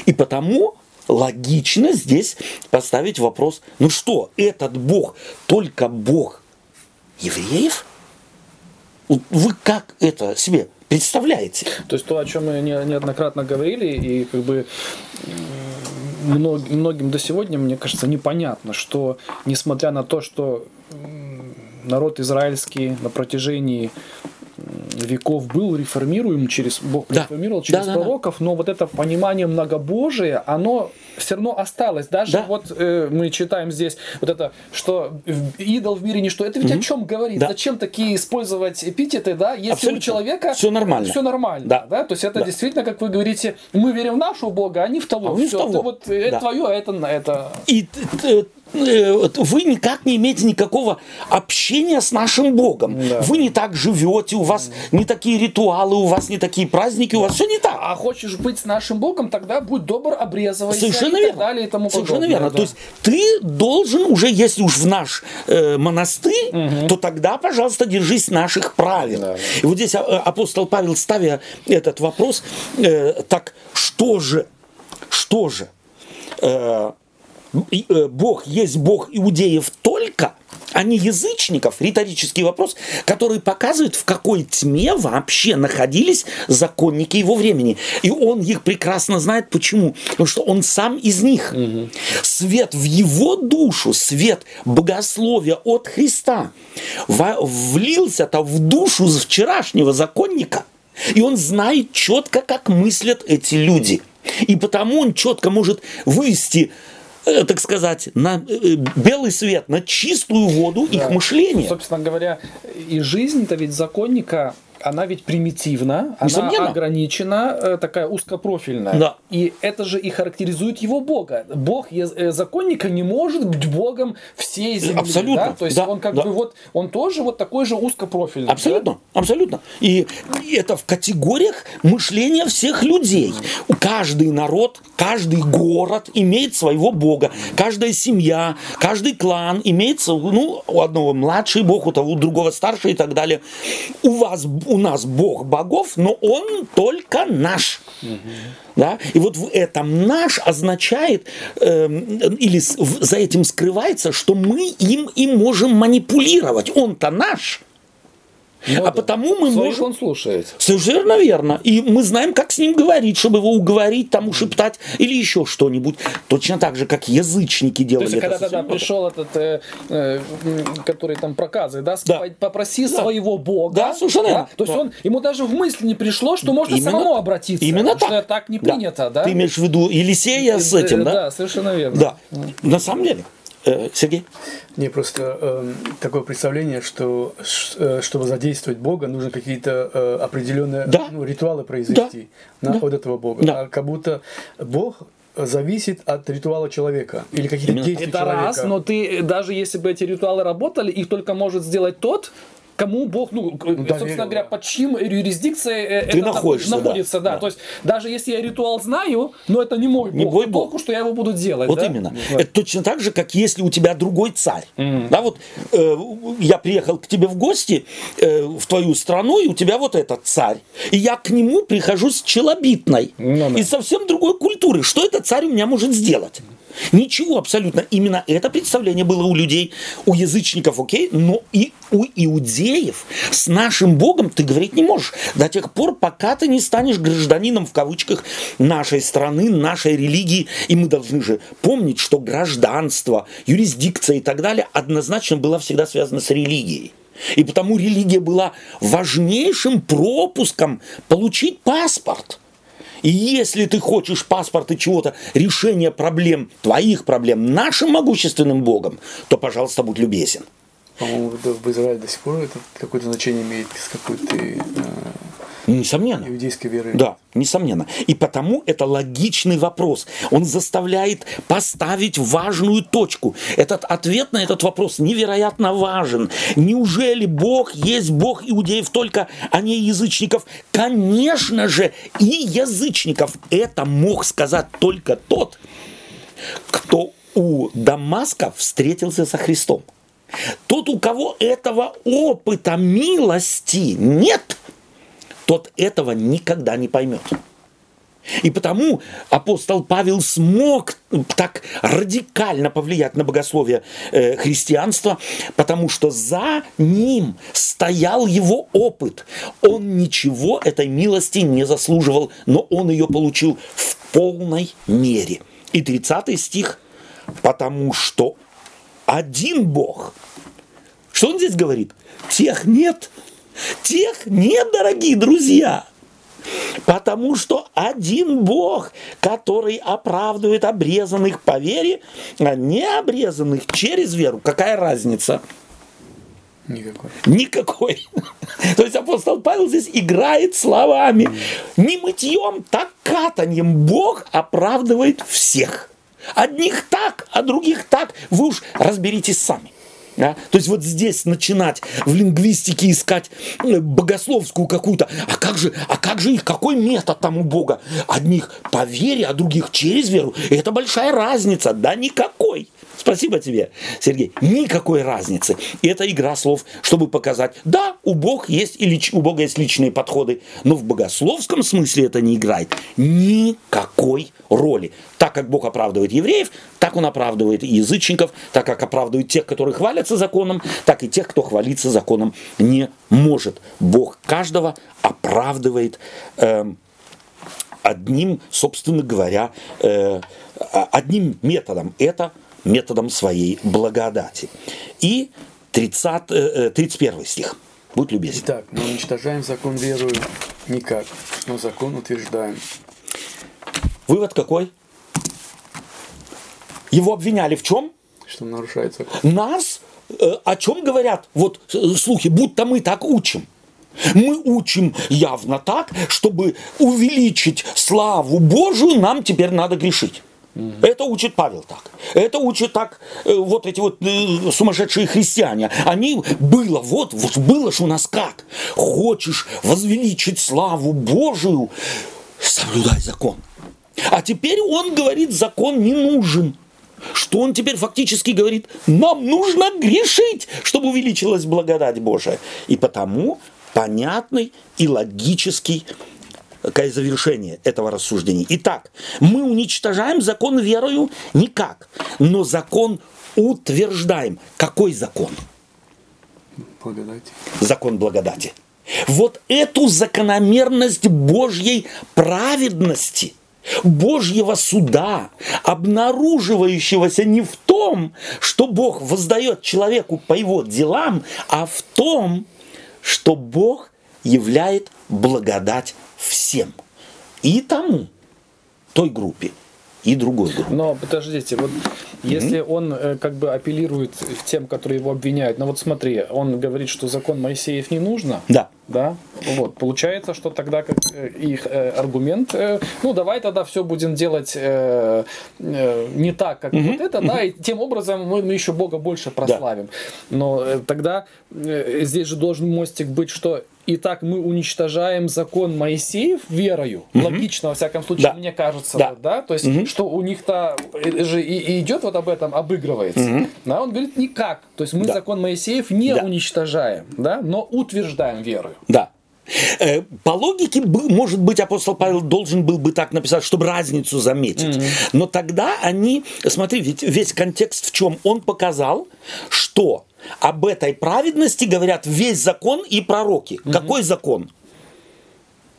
S1: И потому логично здесь поставить вопрос, ну что, этот бог только бог евреев? Вы как это себе Представляете?
S2: То есть то, о чем мы неоднократно говорили, и как бы многим до сегодня, мне кажется, непонятно, что несмотря на то, что народ израильский на протяжении веков был реформируем через Бог да. реформировал через да, пророков, да, да. но вот это понимание многобожия, оно все равно осталось. Даже да. вот э, мы читаем здесь вот это, что идол в мире ничто. Это ведь угу. о чем говорит? Да. Зачем такие использовать эпитеты, да? Если Абсолютно. у человека
S1: все нормально,
S2: все нормально, да. да? То есть это да. действительно, как вы говорите, мы верим в нашего Бога, а не в того. А все, в того. Ты вот э, да. это твое, а это это.
S1: И Э, вы никак не имеете никакого общения с нашим Богом. Да. Вы не так живете, у вас не такие ритуалы, у вас не такие праздники, у вас все не так.
S2: А хочешь быть с нашим Богом, тогда будь добр, обрезывайся
S1: Совершенно
S2: и
S1: верно.
S2: так далее и тому
S1: Совершенно верно. Да. То есть ты должен уже, если уж в наш э, монастырь, угу. то тогда, пожалуйста, держись наших правил. Да. И вот здесь э, апостол Павел, ставя этот вопрос, э, так что же, что же, э, Э, Бог есть Бог иудеев только, а не язычников, риторический вопрос, который показывает, в какой тьме вообще находились законники его времени. И он их прекрасно знает. Почему? Потому что он сам из них. Угу. Свет в его душу, свет богословия от Христа влился-то в душу вчерашнего законника. И он знает четко, как мыслят эти люди. И потому он четко может вывести так сказать, на э, белый свет, на чистую воду да. их мышления.
S2: Собственно говоря, и жизнь-то ведь законника она ведь примитивна, Несомненно. она ограничена, э, такая узкопрофильная. Да. И это же и характеризует его Бога. Бог э, законника не может быть Богом всей земли.
S1: Абсолютно.
S2: Да? То есть да, он как да. бы вот, он тоже вот такой же узкопрофильный.
S1: Абсолютно, да? абсолютно. И это в категориях мышления всех людей. Каждый народ, каждый город имеет своего Бога. Каждая семья, каждый клан имеет, ну, у одного младший Бог, у того у другого старший и так далее. У вас у нас Бог богов, но Он только наш. Да? И вот в этом наш означает, э, или за этим скрывается, что мы им и можем манипулировать. Он-то наш. Ну, а да. потому мы
S2: Своих можем... он слушает.
S1: Совершенно верно. И мы знаем, как с ним говорить, чтобы его уговорить, там ушептать или еще что-нибудь. Точно так же, как язычники делали То
S2: есть, когда тогда пришел этот, э, э, который там проказы, да, да. попроси да. своего бога.
S1: Да, совершенно да?
S2: То есть да. он, ему даже в мысли не пришло, что можно именно, самому обратиться.
S1: Именно так.
S2: Что так не принято, да. да?
S1: Ты имеешь в виду Елисея с этим, да?
S2: Да, совершенно верно.
S1: Да, на самом деле. Э, Сергей?
S3: Не, просто э, такое представление, что э, чтобы задействовать Бога, нужно какие-то э, определенные да. ну, ритуалы произвести да. на, да. от этого Бога. Да. А как будто Бог зависит от ритуала человека или каких-то действий
S2: Это
S3: человека.
S2: раз, но ты даже если бы эти ритуалы работали, их только может сделать тот, кому Бог, ну, ну собственно говоря, под чьим юрисдикцией э,
S1: Ты это находишься,
S2: находится. Да. Да. То есть даже если я ритуал знаю, но это не мой не Бог. Мой Бог. Толку, что я его буду делать.
S1: Вот
S2: да?
S1: именно. Вот. Это точно так же, как если у тебя другой царь. Mm. Да, вот э, я приехал к тебе в гости э, в твою страну, и у тебя вот этот царь. И я к нему прихожу с челобитной. Mm. Из совсем другой культуры. Что этот царь у меня может сделать? Ничего абсолютно. Именно это представление было у людей, у язычников, окей, но и у иудеев с нашим Богом ты говорить не можешь до тех пор, пока ты не станешь гражданином, в кавычках, нашей страны, нашей религии. И мы должны же помнить, что гражданство, юрисдикция и так далее однозначно было всегда связано с религией. И потому религия была важнейшим пропуском получить паспорт. И если ты хочешь паспорт и чего-то, решение проблем, твоих проблем нашим могущественным Богом, то, пожалуйста, будь любезен.
S3: По-моему, в Израиле до сих пор это какое-то значение имеет, с какой ты э,
S1: Несомненно.
S3: Иудейской веры.
S1: Да, несомненно. И потому это логичный вопрос. Он заставляет поставить важную точку. Этот ответ на этот вопрос невероятно важен. Неужели Бог есть Бог иудеев только, а не язычников? Конечно же, и язычников. Это мог сказать только тот, кто у Дамаска встретился со Христом. Тот, у кого этого опыта милости нет – тот этого никогда не поймет. И потому апостол Павел смог так радикально повлиять на богословие э, христианства, потому что за ним стоял его опыт. Он ничего этой милости не заслуживал, но он ее получил в полной мере. И 30 стих, потому что один Бог. Что он здесь говорит? Тех нет, Тех нет, дорогие друзья. Потому что один Бог, который оправдывает обрезанных по вере, а не обрезанных через веру. Какая разница?
S3: Никакой.
S1: Никакой. То есть апостол Павел здесь играет словами. Не мытьем, так катаньем Бог оправдывает всех. Одних так, а других так. Вы уж разберитесь сами. Да? То есть вот здесь начинать в лингвистике искать э, богословскую какую-то, а как же, а как же их, какой метод там у Бога? Одних по вере, а других через веру. Это большая разница, да никакой. Спасибо тебе, Сергей. Никакой разницы. И это игра слов, чтобы показать, да, у Бога есть, и лич, у Бога есть личные подходы, но в богословском смысле это не играет никакой роли. Так как Бог оправдывает евреев, так Он оправдывает и язычников, так как оправдывает тех, которые хвалятся законом, так и тех, кто хвалиться законом не может. Бог каждого оправдывает э, одним, собственно говоря, э, одним методом. Это методом своей благодати. И 30, 31 э, стих. Будь любезен.
S3: Итак, мы уничтожаем закон верою никак, но закон утверждаем.
S1: Вывод какой? Его обвиняли в чем?
S3: Что нарушает закон.
S1: Нас э, о чем говорят вот э, слухи, будто мы так учим. Мы учим явно так, чтобы увеличить славу Божию, нам теперь надо грешить. Mm-hmm. Это учит Павел так. Это учат так э, вот эти вот э, сумасшедшие христиане. Они было, вот, вот было ж у нас как. Хочешь возвеличить славу Божию, соблюдай закон. А теперь он говорит, закон не нужен. Что он теперь фактически говорит? Нам нужно грешить, чтобы увеличилась благодать Божия. И потому понятный и логический завершение этого рассуждения. Итак, мы уничтожаем закон верою никак, но закон утверждаем. Какой закон?
S3: Благодати.
S1: Закон благодати. Вот эту закономерность Божьей праведности – Божьего суда, обнаруживающегося не в том, что Бог воздает человеку по его делам, а в том, что Бог являет благодать всем. И тому, той группе, и другой группе.
S2: Но подождите, вот если mm-hmm. он э, как бы апеллирует тем, которые его обвиняют, ну вот смотри, он говорит, что закон Моисеев не нужно.
S1: Да.
S2: Да. Вот. Получается, что тогда как э, их э, аргумент, ну давай тогда все будем делать не так, как mm-hmm. вот это, да, и тем образом мы, мы еще Бога больше прославим. Да. Но тогда здесь же должен мостик быть, что Итак, мы уничтожаем закон Моисеев верою. Угу. Логично, во всяком случае, да. мне кажется, да. Вот, да? То есть, угу. что у них-то э, же и, и идет вот об этом, обыгрывается. Угу. Да, он говорит, никак. То есть мы да. закон Моисеев не да. уничтожаем, да, но утверждаем верою.
S1: Да. Э, по логике, может быть, апостол Павел должен был бы так написать, чтобы разницу заметить. Mm-hmm. Но тогда они, смотри, ведь весь контекст в чем? Он показал, что об этой праведности говорят весь закон и пророки. Mm-hmm. Какой закон?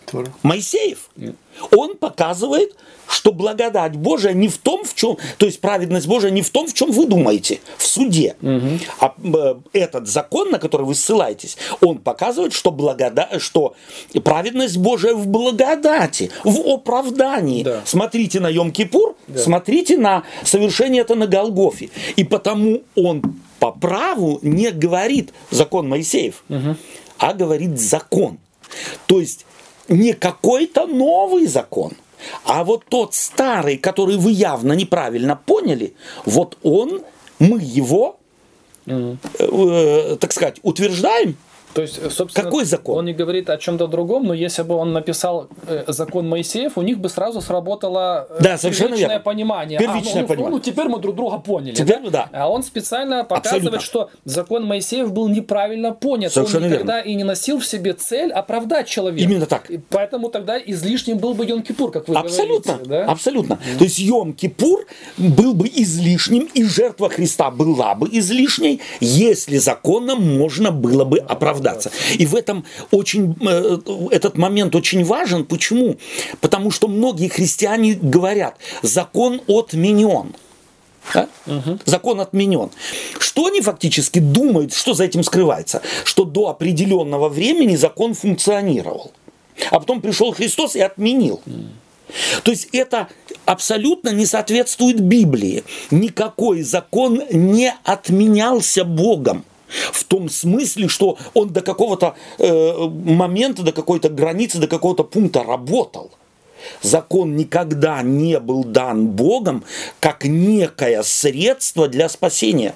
S1: Тора. Моисеев. Mm-hmm. Он показывает, что благодать Божия не в том, в чем, то есть праведность Божия не в том, в чем вы думаете, в суде. Угу. А э, этот закон, на который вы ссылаетесь, он показывает, что, благода... что праведность Божия в благодати, в оправдании. Да. Смотрите на Йом-Кипур, да. смотрите на совершение это на Голгофе. И потому он по праву не говорит закон Моисеев, угу. а говорит закон. То есть не какой-то новый закон, а вот тот старый, который вы явно неправильно поняли, вот он, мы его, mm. э, так сказать, утверждаем
S2: то есть, собственно,
S1: Какой закон?
S2: Он не говорит о чем-то другом, но если бы он написал э, закон Моисеев, у них бы сразу сработало
S1: э, да, первичное
S2: верно. понимание.
S1: Первичное
S2: а, ну,
S1: понимание.
S2: Ну, теперь мы друг друга поняли.
S1: Теперь, да?
S2: А он специально показывает, Абсолютно. что закон Моисеев был неправильно понят.
S1: Совершенно
S2: он никогда
S1: верно.
S2: и не носил в себе цель оправдать человека.
S1: Именно так.
S2: И поэтому тогда излишним был бы Йом-Кипур, как вы
S1: Абсолютно.
S2: говорите. Да?
S1: Абсолютно. Mm-hmm. То есть Йом-Кипур был бы излишним, и жертва Христа была бы излишней, если законом можно было бы оправдаться. И в этом очень, э, этот момент очень важен. Почему? Потому что многие христиане говорят, закон отменен. Да? Угу. Закон отменен. Что они фактически думают, что за этим скрывается? Что до определенного времени закон функционировал. А потом пришел Христос и отменил. То есть это абсолютно не соответствует Библии. Никакой закон не отменялся Богом. В том смысле, что он до какого-то э, момента, до какой-то границы, до какого-то пункта работал. Закон никогда не был дан Богом как некое средство для спасения.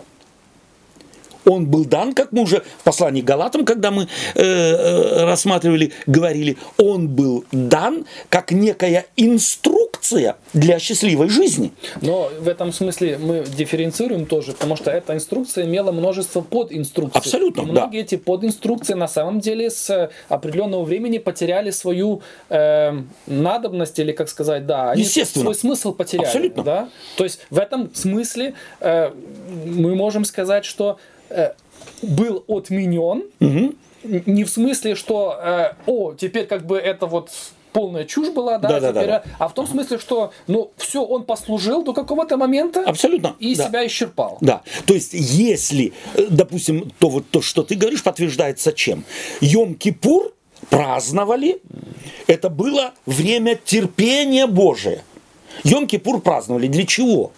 S1: Он был дан, как мы уже в послании Галатам, когда мы э, э, рассматривали, говорили, он был дан как некая инструкция для счастливой жизни.
S2: Но в этом смысле мы дифференцируем тоже, потому что эта инструкция имела множество подинструкций.
S1: Абсолютно,
S2: И
S1: да.
S2: многие эти подинструкции на самом деле с определенного времени потеряли свою э, надобность или, как сказать, да, они
S1: Естественно.
S2: свой смысл потеряли.
S1: Абсолютно.
S2: Да? То есть в этом смысле э, мы можем сказать, что э, был отменен, н- не в смысле, что э, о, теперь как бы это вот полная чушь была, да,
S1: Да-да-да.
S2: теперь, а в том смысле, что ну все, он послужил до какого-то момента
S1: Абсолютно.
S2: и
S1: да.
S2: себя исчерпал.
S1: Да, то есть если, э, допустим, то вот то, что ты говоришь, подтверждается чем? Йом-Кипур праздновали, это было время терпения Божия. Йом-Кипур праздновали для чего?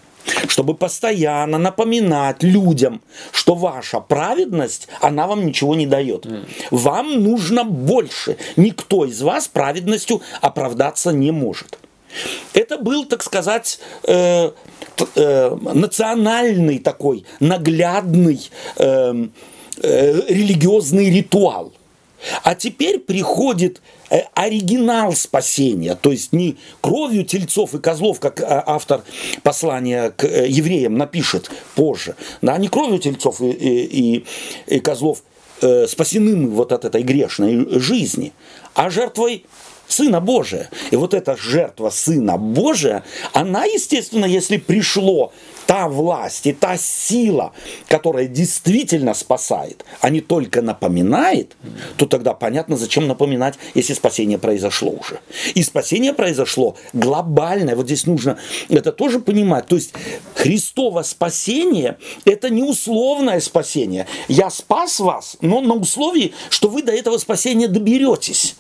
S1: Чтобы постоянно напоминать людям, что ваша праведность, она вам ничего не дает. Вам нужно больше. Никто из вас праведностью оправдаться не может. Это был, так сказать, э, э, национальный такой наглядный эм, э, религиозный ритуал. А теперь приходит э, оригинал спасения, то есть не кровью тельцов и козлов, как э, автор послания к э, евреям напишет позже, да, не кровью тельцов и, и- и- козлов э, спасены мы вот от этой грешной жизни, а жертвой Сына Божия. И вот эта жертва Сына Божия, она, естественно, если пришло та власть и та сила, которая действительно спасает, а не только напоминает, то тогда понятно, зачем напоминать, если спасение произошло уже. И спасение произошло глобальное. Вот здесь нужно это тоже понимать. То есть Христово спасение – это не условное спасение. Я спас вас, но на условии, что вы до этого спасения доберетесь.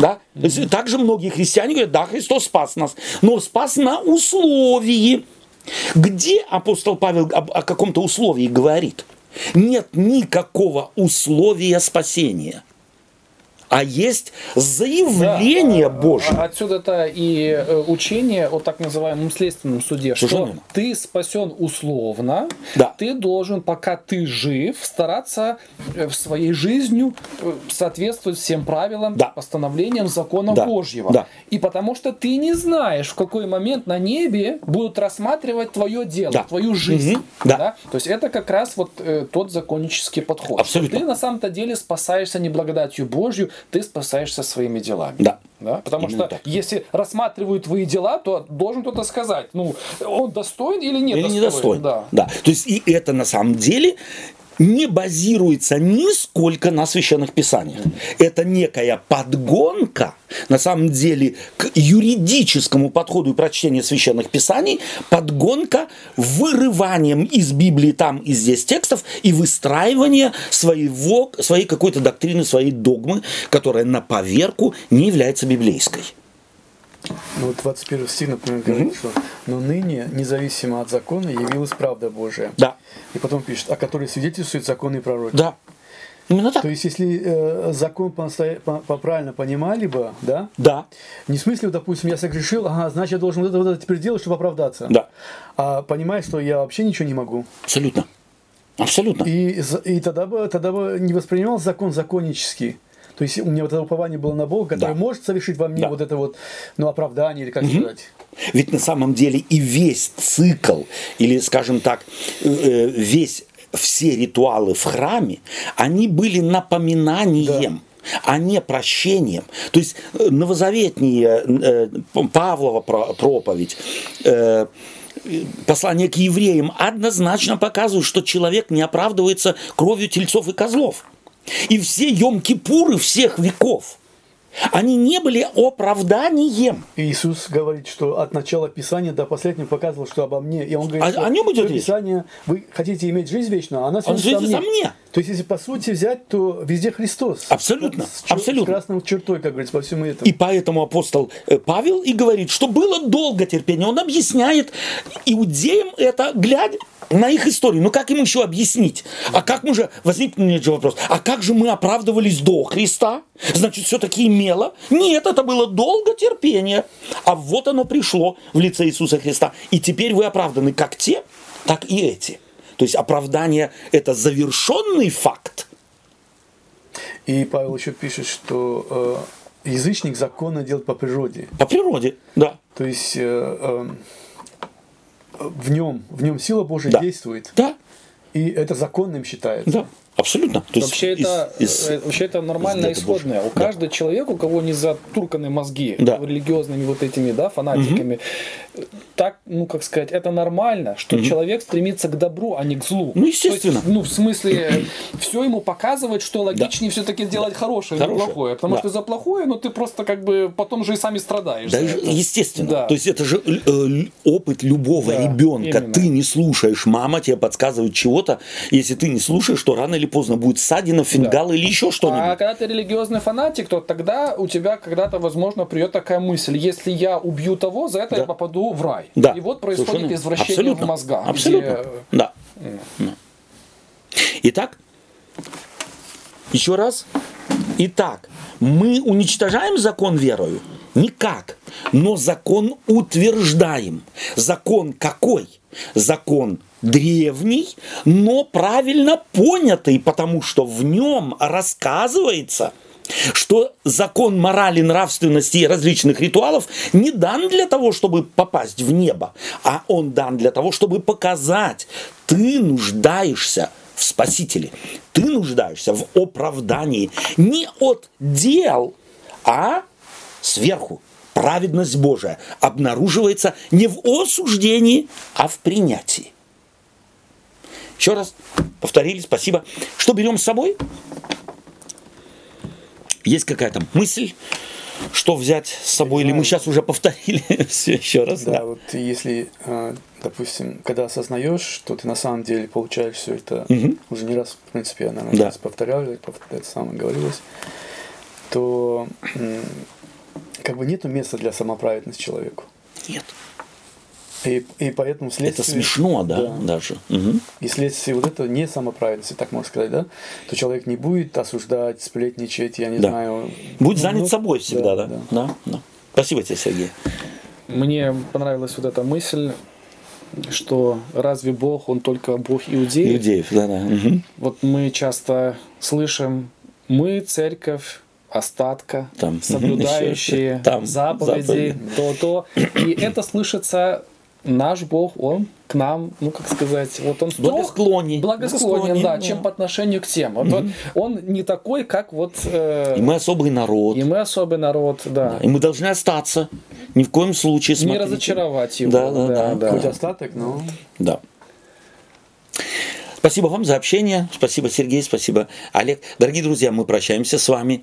S1: Да? Есть Также многие христиане говорят, да, Христос спас нас, но спас на условии. Где апостол Павел об- о каком-то условии говорит? Нет никакого условия спасения. А есть заявление Божье.
S2: А Отсюда-то и э, учение о так называемом следственном суде,
S1: Совершенно
S2: что ты спасен условно,
S1: Да.
S2: ты должен, пока ты жив, стараться э, в своей жизнью э, соответствовать всем правилам,
S1: Да.
S2: постановлениям закона
S1: Да.
S2: Божьего.
S1: Да.
S2: И потому что ты не знаешь, в какой момент на небе будут рассматривать твое дело,
S1: Да.
S2: твою жизнь.
S1: Мгм. Да.
S2: То есть это как раз вот э, тот законнический подход.
S1: Абсолютно.
S2: Ты на самом-то деле спасаешься не благодатью Божью, ты спасаешься своими делами.
S1: Да.
S2: Да? Потому
S1: Именно
S2: что
S1: так.
S2: если рассматривают твои дела, то должен кто-то сказать, ну, он достоин или не
S1: Или
S2: достоин.
S1: недостоин.
S2: Да.
S1: Да. То есть и это на самом деле не базируется нисколько на священных писаниях. Это некая подгонка, на самом деле, к юридическому подходу и прочтению священных писаний, подгонка вырыванием из Библии там и здесь текстов и выстраивание своего, своей какой-то доктрины, своей догмы, которая на поверку не является библейской.
S3: Ну, вот 21 стих, например, говорит, что «Но ныне, независимо от закона, явилась правда Божия».
S1: Да.
S3: И потом пишет, о которой свидетельствуют законы и пророки.
S1: Да. Именно так.
S3: То есть, если э, закон по, по- по- правильно понимали бы, да,
S1: Да.
S3: не в смысле, допустим, я согрешил, ага, значит, я должен вот это, вот это теперь делать, чтобы оправдаться.
S1: Да.
S3: А понимаешь, что я вообще ничего не могу.
S1: Абсолютно. Абсолютно.
S3: И, и тогда, бы, тогда бы не воспринимал закон законнический. То есть у меня вот это упование было на Бога, который
S1: Да.
S3: может совершить во мне
S1: Да.
S3: вот это вот, ну, оправдание или как сказать.
S1: Ведь на самом деле и весь цикл, или, скажем так, э, весь, все ритуалы в храме, они были напоминанием. а не прощением. То есть э, новозаветние э, Павлова про- проповедь, э, послание к евреям однозначно показывают, что человек не оправдывается кровью тельцов и козлов. И все Йом-Кипуры всех веков, они не были оправданием.
S3: Иисус говорит, что от начала Писания до последнего показывал, что обо мне. И он говорит,
S1: О-
S3: что
S1: о нем идет?
S3: Писание, вы хотите иметь жизнь вечную, а она
S1: Он
S3: свидетельствует
S1: свидетельствует о мне.
S3: То есть, если по сути взять, то везде Христос.
S1: Абсолютно,
S3: С, чер-
S1: абсолютно.
S3: С красной чертой, как говорится, по всему этому.
S1: И поэтому апостол э, Павел и говорит, что было долго терпение. Он объясняет иудеям это, глядя на их историю. Ну как им еще объяснить? А как мы же, возникнет же вопрос, а как же мы оправдывались до Христа? Значит, все-таки имело? Нет, это было долго терпение. А вот оно пришло в лице Иисуса Христа. И теперь вы оправданы как те, так и эти. То есть оправдание – это завершенный факт.
S3: И Павел еще пишет, что э, язычник законно делает по природе.
S1: По природе, да.
S3: То есть э, э, в нем, в нем сила Божья
S1: Да.
S3: действует,
S1: Да,
S3: и это законным считается.
S1: да, абсолютно. То есть
S2: Вообще,
S1: из-
S2: это,
S1: из-
S2: э, вообще это нормальное
S1: из этого
S2: исходное. У
S1: Да.
S2: каждого человека, у кого не затурканы мозги
S1: Да.
S2: религиозными вот этими да, фанатиками, так, ну как сказать, это нормально, что человек стремится к добру, а не к злу.
S1: Ну, естественно.
S2: Есть, ну, в смысле, все ему показывает, что логичнее все-таки делать хорошее, а не
S1: Хорошее.
S2: плохое. Потому
S1: Да.
S2: что за плохое, ну ты просто как бы потом же и сами страдаешь.
S1: Да, естественно.
S2: Да.
S1: То есть это же э, опыт любого
S2: Да,
S1: ребенка.
S2: именно.
S1: Ты не слушаешь, мама тебе подсказывает чего-то. Если ты не слушаешь, то рано или поздно будет ссадина, фингал или еще
S2: А
S1: что-нибудь.
S2: когда ты религиозный фанатик, то тогда у тебя когда-то, возможно, придет такая мысль, если я убью того, за это
S1: Да.
S2: я попаду в рай.
S1: Да.
S2: И вот происходит
S1: Совершенно-
S2: извращение
S1: абсолютно,
S2: в мозгах.
S1: Абсолютно.
S2: где-
S1: Да. Да. Итак, еще раз. Итак, мы уничтожаем закон верою? Никак. Но закон утверждаем. Закон какой? Закон древний, но правильно понятый, потому что в нем рассказывается, что закон морали, нравственности и различных ритуалов не дан для того, чтобы попасть в небо, а он дан для того, чтобы показать, ты нуждаешься в Спасителе, ты нуждаешься в оправдании не от дел, а сверху. Праведность Божия обнаруживается не в осуждении, а в принятии. Еще раз повторили, спасибо. Что берем с собой? Есть какая-то мысль, что взять с собой, или мы сейчас уже повторили все еще раз?
S3: Да, вот если, э, допустим, когда осознаешь, что ты на самом деле получаешь все это, уже не раз, в принципе, я, наверное,
S1: Да.
S3: раз повторял, это самое говорилось, то как бы нету места для самоправедности человеку.
S1: Нет.
S3: И, и поэтому
S1: Это
S3: следствие...
S1: смешно, да, даже. Мгм.
S3: И следствие вот это не самоправедности, так можно сказать, да? То человек не будет осуждать, сплетничать, я не
S1: Да.
S3: знаю.
S1: Будь
S3: Ну,
S1: занят
S3: ну,
S1: собой всегда, да?
S3: да.
S1: Да, да. Спасибо тебе, Сергей.
S2: Мне понравилась вот эта мысль, что разве Бог, он только Бог иудеев?
S1: Иудеев, да, да. Мгм.
S2: Вот мы часто слышим, мы церковь остатка,
S1: Там,
S2: соблюдающие
S1: там,
S2: заповеди. то-то. И это слышится наш Бог, Он к нам, ну как сказать, вот Он строг,
S1: Благосклонней.
S2: благосклонен, да,
S1: да.
S2: чем по отношению к тем. Вот, вот он не такой, как вот... э,
S1: И мы особый народ.
S2: и мы особый народ, да.
S1: И мы должны остаться. Ни в коем случае
S2: Не
S1: смотрите.
S2: разочаровать его.
S1: Да, да, да.
S3: Хоть остаток, но
S1: Да. Спасибо вам за общение. Спасибо, Сергей. Спасибо, Олег. Дорогие друзья, мы прощаемся с вами.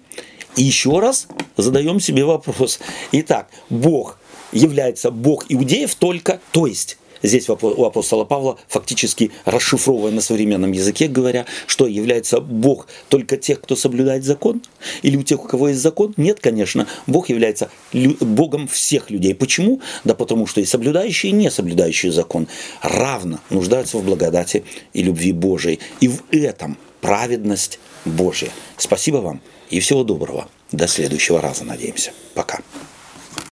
S1: И еще раз задаем себе вопрос. Итак, Бог является Бог иудеев только, то есть Здесь у апо- у апостола Павла фактически расшифровывая на современном языке, говоря, что является Бог только тех, кто соблюдает закон? Или у тех, у кого есть закон? Нет, конечно. Бог является Богом всех людей. Почему? Да потому что и соблюдающие, и не соблюдающие закон равно нуждаются в благодати и любви Божией. И в этом праведность Божья. Спасибо вам и всего доброго. До следующего раза, надеемся. Пока.